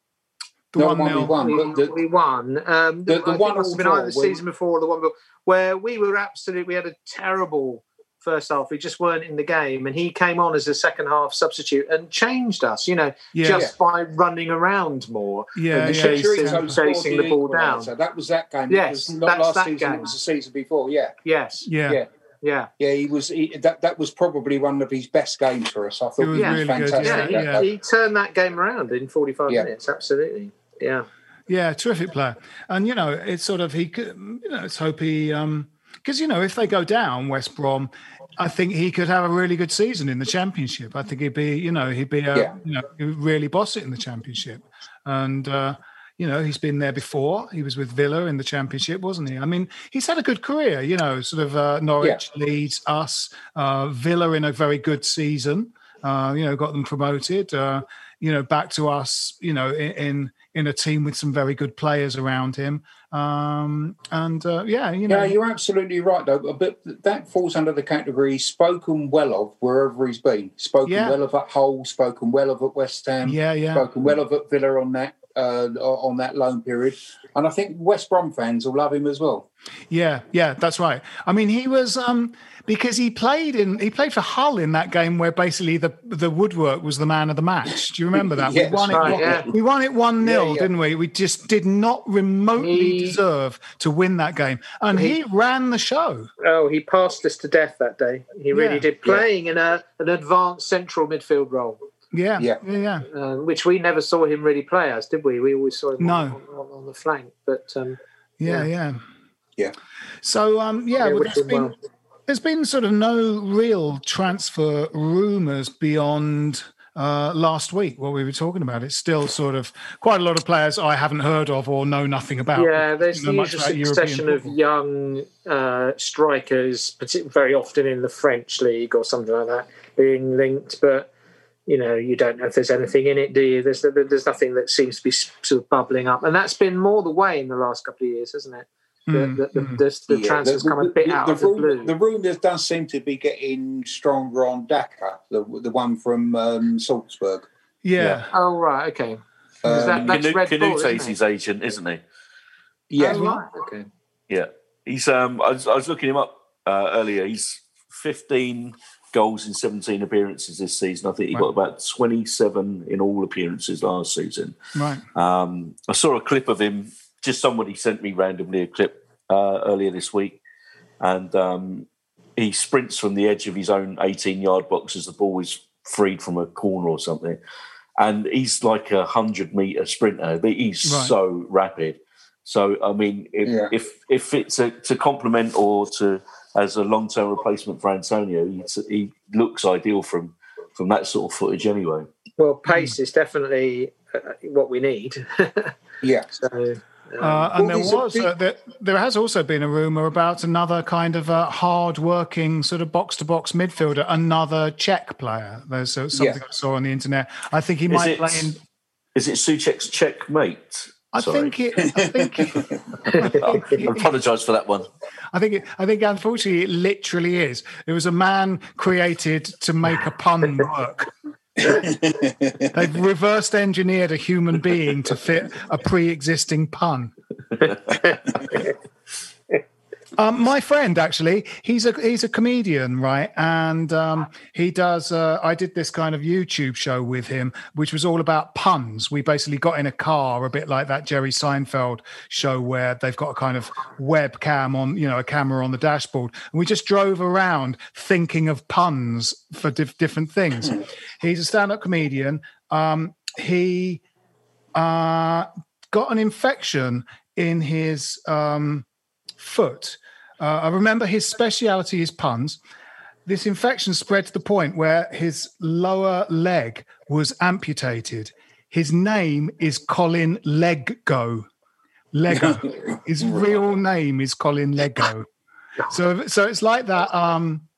The No, one one we won. we, the- we won. Um, the- the, the one must have been either the season before or the one before, where we were absolutely, We had a terrible first half. We just weren't in the game, and he came on as a second half substitute and changed us. You know, Yeah. just by running around more. Yeah, and yeah, chasing, yeah. Chasing the ball down. equaliser. That was that game. Yes, it was not that's last that season. game. It was the season before. Yeah, Yes, yeah. yeah, yeah. yeah. He was. He, that that was probably one of his best games for us. I thought It was he was really good, fantastic. Yeah, he, Yeah, yeah. he turned that game around in 45 Yeah. minutes. Absolutely. Yeah. Yeah, terrific player. And you know, it's sort of he could you know, let's hope he um because you know, if they go down West Brom, I think he could have a really good season in the championship. I think he'd be, you know, he'd be a Yeah. you know, really boss it in the championship. And uh you know, he's been there before. He was with Villa in the championship, wasn't he? I mean, he's had a good career, you know, sort of uh, Norwich, Leeds, us, uh, Villa in a very good season. Uh, you know, got them promoted. Uh, you know, back to us. You know, in in, in a team with some very good players around him. Um, and uh, yeah, you know, Yeah, you're absolutely right, though. But that falls under the category spoken well of wherever he's been. Spoken Yeah. well of at Hull, spoken well of at West Ham, yeah, yeah, spoken well of at Villa on that uh, on that loan period. And I think West Brom fans will love him as well. yeah, yeah. That's right. I mean, he was um, because he played in he played for Hull in that game where basically the the woodwork was the man of the match. Do you remember that? Yes, we won right, it. yeah. We won it one 0 Yeah, yeah. didn't we? We just did not remotely He- deserve to win that game, and he, He- ran the show. Oh, he passed us to death that day. He really Yeah. did, playing in a an advanced central midfield role. Yeah, Yeah. yeah, yeah. uh, which we never saw him really play as, did we? We always saw him No. on, on, on the flank. But um, Yeah, yeah. Yeah. So um yeah, Yeah, well, there's been well. there's been sort of no real transfer rumours beyond uh last week what we were talking about. It's still sort of quite a lot of players I haven't heard of or know nothing about. yeah, there's know the much usual succession of young uh, strikers, very often in the French league or something like that, being linked. But you know, you don't know if there's anything in it, do you? There's there's nothing that seems to be sort of bubbling up, and that's been more the way in the last couple of years, hasn't it? The, Mm, the, the, mm. the, the Yeah, transfers come a bit out the of the blue. The rumours does seem to be getting stronger on Daka, the, the one from um, Salzburg. Yeah. oh right, okay. Is that- Um, that's Canute- Red Bull, Canute's isn't his agent, isn't he? yeah, Oh, right, okay. Yeah, he's. Um, I was, I was looking him up uh, earlier. He's 15 goals in 17 appearances this season. I think he got about 27 in all appearances last season. Right. Um, I saw a clip of him. Just somebody sent me randomly a clip uh, earlier this week, and um, he sprints from the edge of his own 18-yard box as the ball is freed from a corner or something, and he's like a hundred meter sprinter. But he's Right. so rapid. So I mean, if Yeah. if, if it's a, to complement or to as a long-term replacement for Antonio, he's, he looks ideal from from that sort of footage anyway. Well, pace is definitely uh, what we need. yeah. so, um, Uh, and Well, there there's a was big- uh, there, there has also been a rumor about another kind of uh, hard-working sort of box-to-box midfielder, another Czech player. There's uh, something Yeah. I saw on the internet. I think he Is might it- play in. Is it Souček's checkmate? I Sorry. think it. I think. I apologise for that one. I think. It, I think. Unfortunately, it literally is. It was a man created to make a pun work. They've reversed engineered a human being to fit a pre-existing pun. Um, my friend, actually, he's a he's a comedian, right? And um, he does. Uh, I did this kind of YouTube show with him, which was all about puns. We basically got in a car, a bit like that Jerry Seinfeld show, where they've got a kind of webcam on, you know, a camera on the dashboard, and we just drove around thinking of puns for diff- different things. he's a stand-up comedian. Um, he uh, got an infection in his um, foot. Uh, I remember his speciality is puns. This infection spread to the point where his lower leg was amputated. His name is Colin Leggo. Lego. His real name is Colin Lego. So, so it's like that. Um,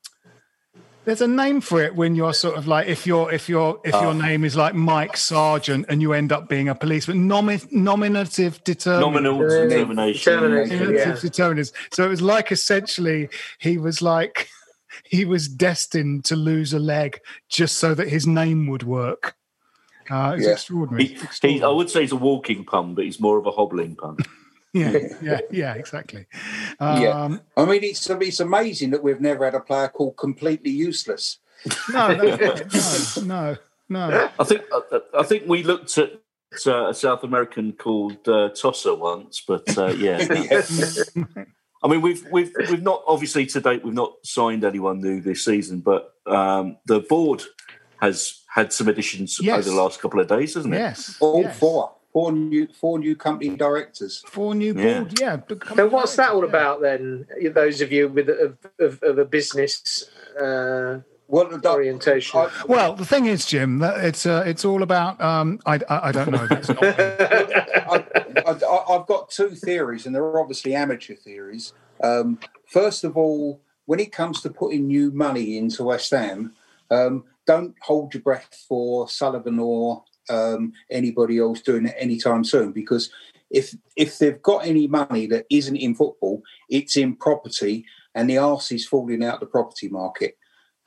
there's a name for it when you're sort of like if you're if you're if your name is like Mike Sargent and you end up being a policeman. Nomi- nominative determinant. Nominal Yeah. determination. Determination. Nominative Yeah. determinants. So it was like essentially he was like he was destined to lose a leg just so that his name would work. Uh, it's Yeah. extraordinary. He, It's he, I would say he's a walking pun, but he's more of a hobbling pun. Yeah, yeah, yeah, exactly. Um, Yeah. I mean, it's it's amazing that we've never had a player called completely useless. No, that's no, no, no. I think I, I think we looked at uh, a South American called uh, Tosser once, but uh, yeah. I mean, we've we've we've not obviously to date we've not signed anyone new this season, but um, the board has had some additions Yes. over the last couple of days, hasn't it? Yes, All yes. four, four new, four new company directors. Four new Yeah. board, yeah. become So what's that all yeah. about then? Those of you with of, of, of a business uh, Well, the- orientation. I- Well, the thing is, Jim, that it's uh, it's all about. Um, I, I I don't know. That's not. I, I, I've got two theories, and they're obviously amateur theories. Um, first of all, when it comes to putting new money into West Ham, um, don't hold your breath for Sullivan or um, anybody else doing it anytime soon, because if if they've got any money that isn't in football, it's in property, and the arse is falling out the property market.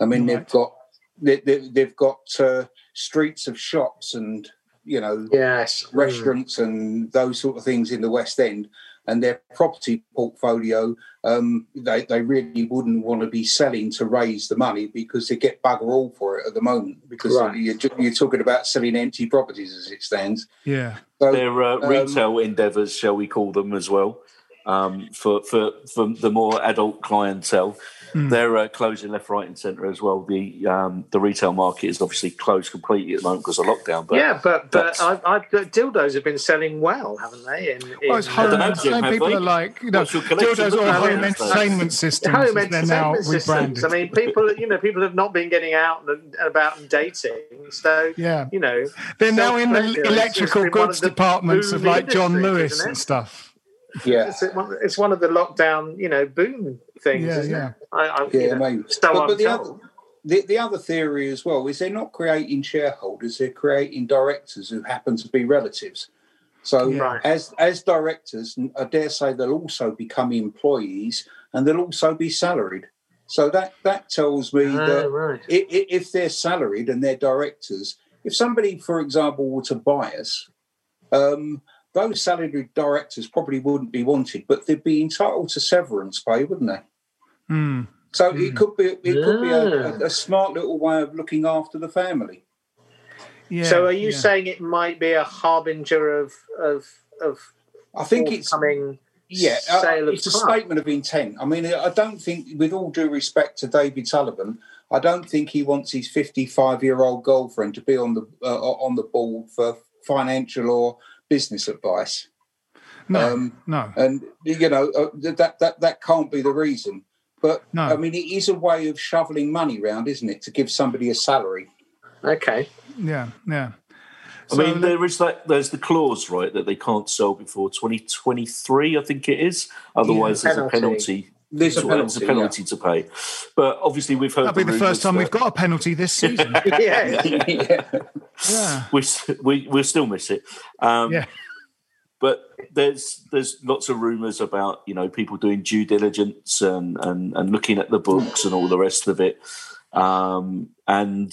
I mean, they've got they, they, they've got uh, streets of shops and you know yes. restaurants and those sort of things in the West End, and their property portfolio, um, they, they really wouldn't want to be selling to raise the money because they get bugger all for it at the moment because Right. you're, you're talking about selling empty properties as it stands. Yeah, So, Their uh, Um, retail endeavours, shall we call them as well, um, for, for for the more adult clientele. Hmm. They're uh, closing left, right, and centre as well. The um, the retail market is obviously closed completely at the moment because of lockdown. But yeah, but but that's- I, I, dildos have been selling well, haven't they? In, in well, it's home. don't know, Jim, same have people they? are like you know, What's your collection dildos look or home these days? entertainment systems. home as they're now entertainment systems. rebranded. I mean, people, you know, people have not been getting out and about and dating. So, yeah, you know, they're now in the electrical just been one goods of the departments of like John industries, Lewis isn't and it? stuff. Yeah, it's one, it's one of the lockdown, you know, boom things. Yeah, isn't yeah. It? I, I, yeah, you know, maybe. so But- but the other- The, the other theory as well is they're not creating shareholders; they're creating directors who happen to be relatives. So, Yeah. As as directors, I dare say they'll also become employees and they'll also be salaried. So that that tells me Oh, that right. i- i- if they're salaried and they're directors, if somebody, for example, were to buy us, um, those salaried directors probably wouldn't be wanted, but they'd be entitled to severance pay, wouldn't they? Hmm. So it could be it could be a, a, a smart little way of looking after the family. Yeah. so, are you yeah. saying it might be a harbinger of of of I think it's coming? yeah, uh, sale of it's a club? statement of intent. I mean, I don't think, with all due respect to David Sullivan, I don't think he wants his 55 year old girlfriend to be on the uh, on the board for financial or business advice. No, um, no. and you know uh, that that that can't be the reason. But No. I mean, it is a way of shoveling money round, isn't it, to give somebody a salary? Okay. Yeah, yeah. I mean, there is that. There's the clause, right, that they can't sell before 2023. I think it is. Otherwise, there's a Penalty. Penalty. There's a There's penalty. a penalty to pay. But obviously, we've heard That'll be the first time that we've got a penalty this season. Yeah. yeah. yeah. yeah, we we we'll still miss it. Um, yeah. but there's there's lots of rumours about you know people doing due diligence and and, and looking at the books and all the rest of it, um, and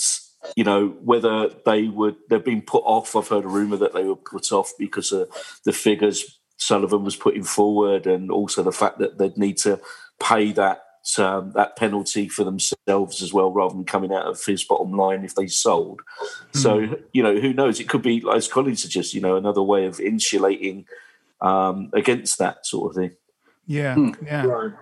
you know whether they would they've been put off. I've heard a rumour that they were put off because of the figures Sullivan was putting forward, and also the fact that they'd need to pay that. Um, that penalty for themselves as well, rather than coming out of his bottom line if they sold. So you know, who knows? It could be, as Colin suggests, you know, another way of insulating um, against that sort of thing. yeah, Hmm. yeah. Right.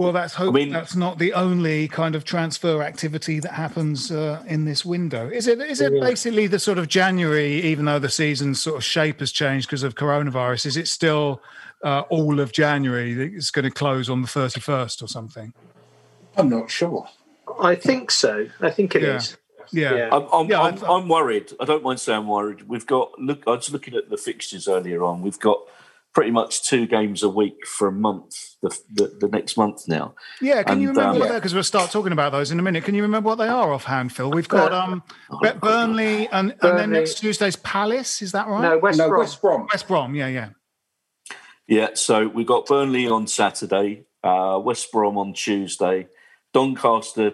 Well, that's hope. I mean- that's not the only kind of transfer activity that happens uh, in this window. Is it? Is it basically the sort of January? Even though the season's sort of shape has changed because of coronavirus, is it still uh, all of January? that It's going to close on the thirty first or something. I'm not sure. I think so. I think it is. Yeah. Yeah. I'm, I'm, Yeah, I I'm, I'm worried. I don't mind saying I'm worried. We've got look. I was looking at the fixtures earlier on. We've got pretty much two games a week for a month. The the, the next month now. Yeah, can you And, remember um, what they Because we'll start talking about those in a minute. Can you remember what they are offhand, Phil? We've got um, Be- Burnley, and, and then next Tuesday's Palace. Is that right? No, West no, Brom. West Brom. West Brom. Yeah, yeah, Yeah. So we got Burnley on Saturday, uh, West Brom on Tuesday, Doncaster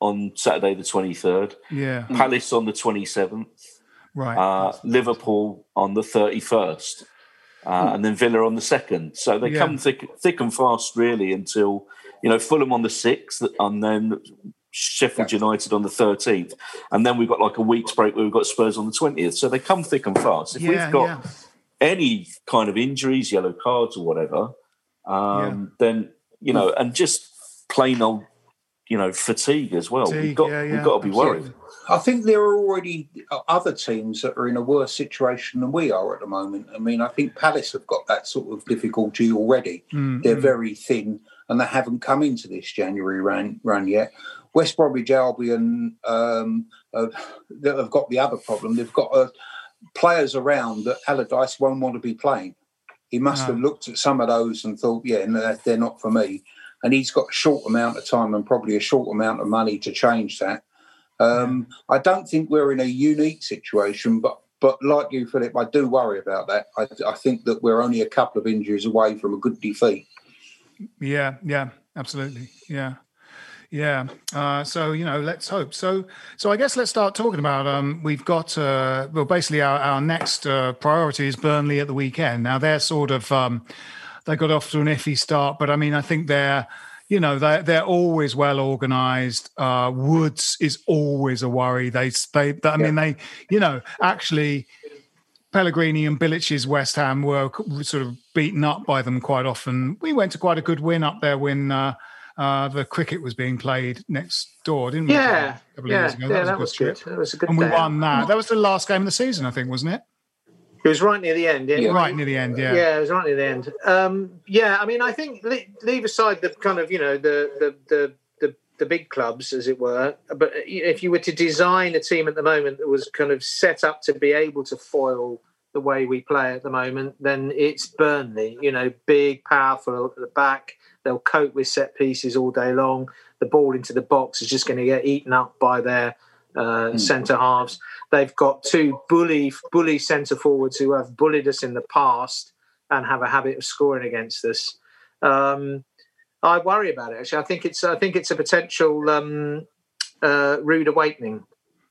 on Saturday the twenty third, yeah. Palace on the twenty seventh, Right. uh, Liverpool on the thirty first. Uh, and then Villa on the second, so they Yeah. come thick, thick and fast, really, until you know Fulham on the sixth, and then Sheffield United on the thirteenth, and then we've got like a week's break where we've got Spurs on the twentieth. So they come thick and fast. If yeah, we've got yeah. any kind of injuries, yellow cards or whatever, um, then you know, and just plain old, you know, fatigue as well. Fatigue, we've got yeah, yeah, we've got to be worried. absolutely. I think there are already other teams that are in a worse situation than we are at the moment. I mean, I think Palace have got that sort of difficulty already. Mm, They're mm. very thin and they haven't come into this January run, run yet. West Bromwich Albion um, have, they have got the other problem. They've got uh, players around that Allardyce won't want to be playing. He must No. have looked at some of those and thought, yeah, no, they're not for me. And he's got a short amount of time and probably a short amount of money to change that. Um, I don't think we're in a unique situation, but but like you, Philip, I do worry about that. I, I think that we're only a couple of injuries away from a good defeat. Yeah, yeah, absolutely. Yeah. Yeah. Uh, so, you know, let's hope. So, so I guess let's start talking about, um, we've got, uh, well, basically our, our next, uh, priority is Burnley at the weekend. Now they're sort of, um, they got off to an iffy start, but I mean, I think they're, you know, they're, they're always well organized. Uh, Woods is always a worry. They, they, I mean, they, you know, actually, Pellegrini and Bilic's West Ham were sort of beaten up by them quite often. We went to quite a good win up there when uh, uh, the cricket was being played next door, didn't we? Yeah, a couple of yeah, years ago. yeah, was a that good was trip. good. That was a good And we won that. That was the last game of the season, I think, wasn't it? It was right near the end. Yeah, Right near the end, yeah. Yeah, it was right near the end. Um, yeah, I mean, I think leave aside the kind of you know the the the the, the big clubs, as it were. But if you were to design a team at the moment that was kind of set up to be able to foil the way we play at the moment, then it's Burnley. You know, big, powerful at the back. They'll cope with set pieces all day long. The ball into the box is just going to get eaten up by their uh, centre halves. They've got two bully bully centre forwards who have bullied us in the past and have a habit of scoring against us. Um, I worry about it. Actually, I think it's I think it's a potential um, uh, rude awakening.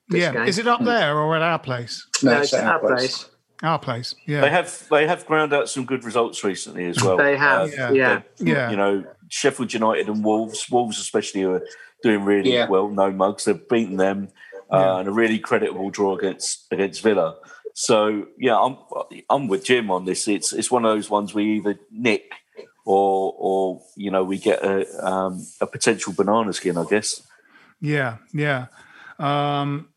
this Yeah. game. Is it up there or at our place? No, it's at our place. Our place. Yeah, They Yeah. have they have ground out some good results recently as well. They have, Uh, yeah. they- Yeah. You know, Sheffield United and Wolves, Wolves especially, are doing really Yeah. well. No mugs, they've beaten them, Yeah. and a really creditable draw against against Villa. So yeah, I'm I'm with Jim on this. It's it's one of those ones we either nick or or you know we get a um, a potential banana skin, I guess. Yeah, yeah, um,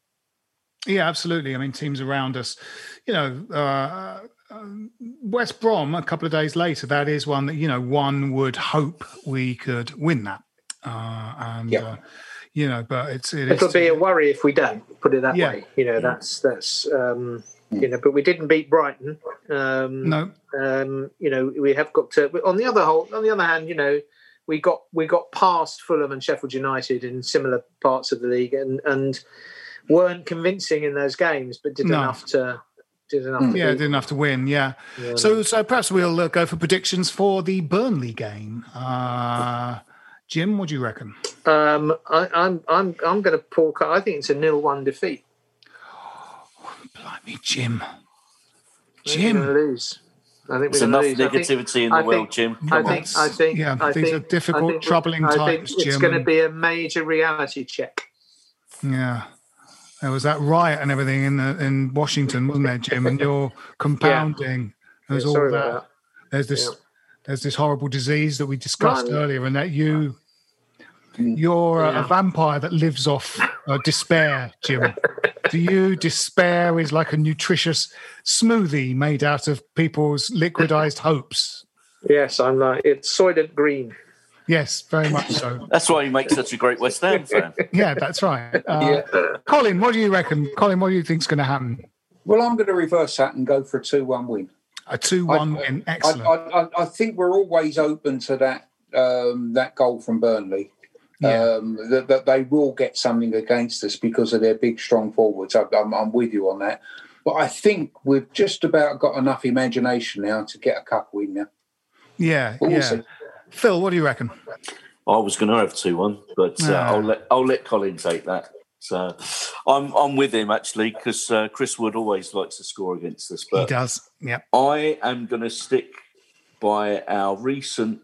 yeah, absolutely. I mean, teams around us, you know, uh, um, West Brom. A couple of days later, that is one that you know one would hope we could win that, uh, and Yeah. uh, you know, but it's it It'll is be a worry if we don't put it that Yeah. way. You know, that's that's um, you know, but we didn't beat Brighton. Um, no, um, you know, we have got to. On the other whole, on the other hand, you know, we got we got past Fulham and Sheffield United in similar parts of the league, and and weren't convincing in those games, but did No. enough to did enough. Mm. To yeah, didn't have to win. Yeah, them. so so perhaps we'll uh, go for predictions for the Burnley game. Uh, Jim, what do you reckon? um, I, I'm I'm I'm going to pull. I think it's a nil-one defeat. Blimey, Jim. I we're Jim. gonna lose. I think There's enough lose. I think- negativity in the I world, think- Jim. I Come on. think, I think, Yeah, I these think, are difficult, I think- troubling I think times, It's Jim. going to be a major reality check. Yeah. There was that riot and everything in the in Washington, wasn't there, Jim? And you're compounding. There's Yeah, all sorry that. about There's this Yeah. There's this horrible disease that we discussed Right. earlier, and that you you're a, a vampire that lives off uh, despair, Jim. Do you despair is like a nutritious smoothie made out of people's liquidized hopes? Yes, I'm like it's Soylent Green. Yes, very much so. That's why you make such a great West Ham fan. Yeah, that's right. Uh, Colin, what do you reckon? Colin, what do you think's going to happen? Well, I'm going to reverse that and go for a 2 1 win. A two-one I- win, excellent. I, I, I think we're always open to that um, that goal from Burnley. Yeah. Um, that, that they will get something against us because of their big, strong forwards. I, I'm, I'm with you on that. But I think we've just about got enough imagination now to get a cup win now. yeah, But we'll yeah. see. Phil, what do you reckon? I was going to have two one, but uh, No. I'll let I'll let Colin take that. So I'm I'm with him actually because uh, Chris Wood always likes to score against us, he does. Yeah. I am going to stick by our recent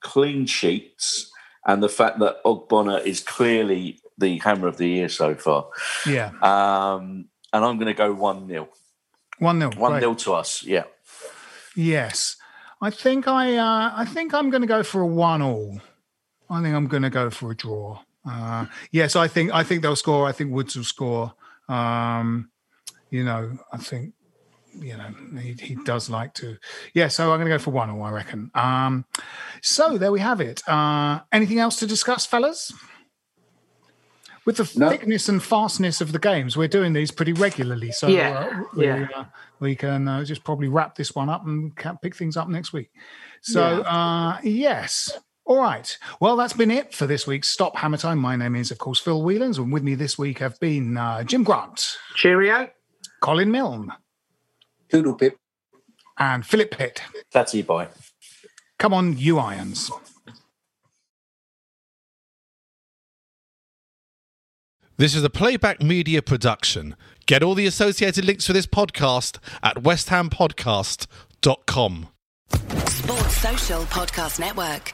clean sheets and the fact that Ogbonna is clearly the hammer of the year so far. Yeah. Um, and I'm going to go one 0 One nil. one Great. 0 to us. Yeah. Yes, I think I. Uh, I think I'm going to go for a one-all. I think I'm going to go for a draw. Uh, yes, I think. I think they'll score. I think Woods will score. Um, you know, I think. You know, he, he does like to. Yeah, so I'm going to go for one. I reckon. Um, so there we have it. Uh, anything else to discuss, fellas? With the No. thickness and fastness of the games, we're doing these pretty regularly. So Yeah, uh, we, yeah. uh, we can uh, just probably wrap this one up and pick things up next week. So, uh, yes. All right. Well, that's been it for this week's Stop Hammer Time. My name is, of course, Phil Whelans, and with me this week have been uh, Jim Grant, Cheerio. Colin Milne, Toodle pip. and Philip Pitt. That's you, boy. Come on, you irons. This is a playback media production. Get all the associated links for this podcast at westhampodcast.com. Sports Social Podcast Network.